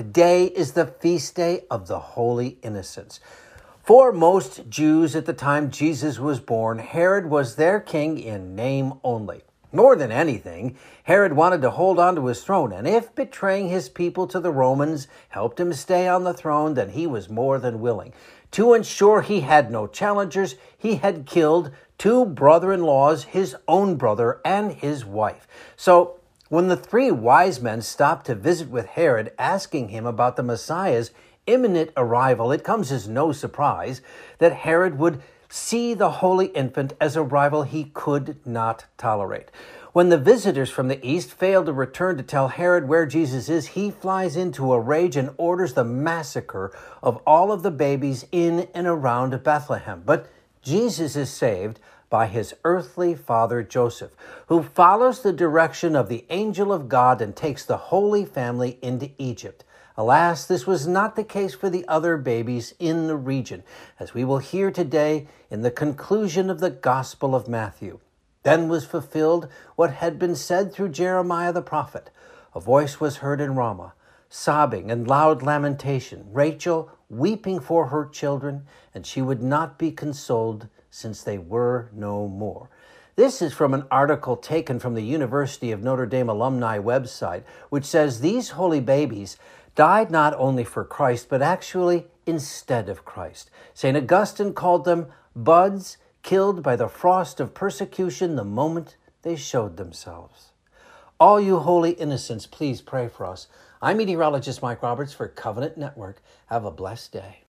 Today is the feast day of the Holy Innocents. For most Jews at the time Jesus was born, Herod was their king in name only. More than anything, Herod wanted to hold on to his throne, and if betraying his people to the Romans helped him stay on the throne, then he was more than willing. To ensure he had no challengers, he had killed two brother in laws, his own brother, and his wife. So, when the three wise men stopped to visit with Herod, asking him about the Messiah's imminent arrival, it comes as no surprise that Herod would see the holy infant as a rival he could not tolerate. When the visitors from the east fail to return to tell Herod where Jesus is, he flies into a rage and orders the massacre of all of the babies in and around Bethlehem. But Jesus is saved by his earthly father Joseph, who follows the direction of the angel of God and takes the Holy Family into Egypt. Alas, this was not the case for the other babies in the region, as we will hear today in the conclusion of the Gospel of Matthew. Then was fulfilled what had been said through Jeremiah the prophet. A voice was heard in Ramah, sobbing and loud lamentation, Rachel weeping for her children, and she would not be consoled since they were no more. This is from an article taken from the University of Notre Dame alumni website, which says these holy babies died not only for Christ, but actually instead of Christ. St. Augustine called them buds killed by the frost of persecution the moment they showed themselves. All you holy innocents, please pray for us. I'm meteorologist Mike Roberts for Covenant Network. Have a blessed day.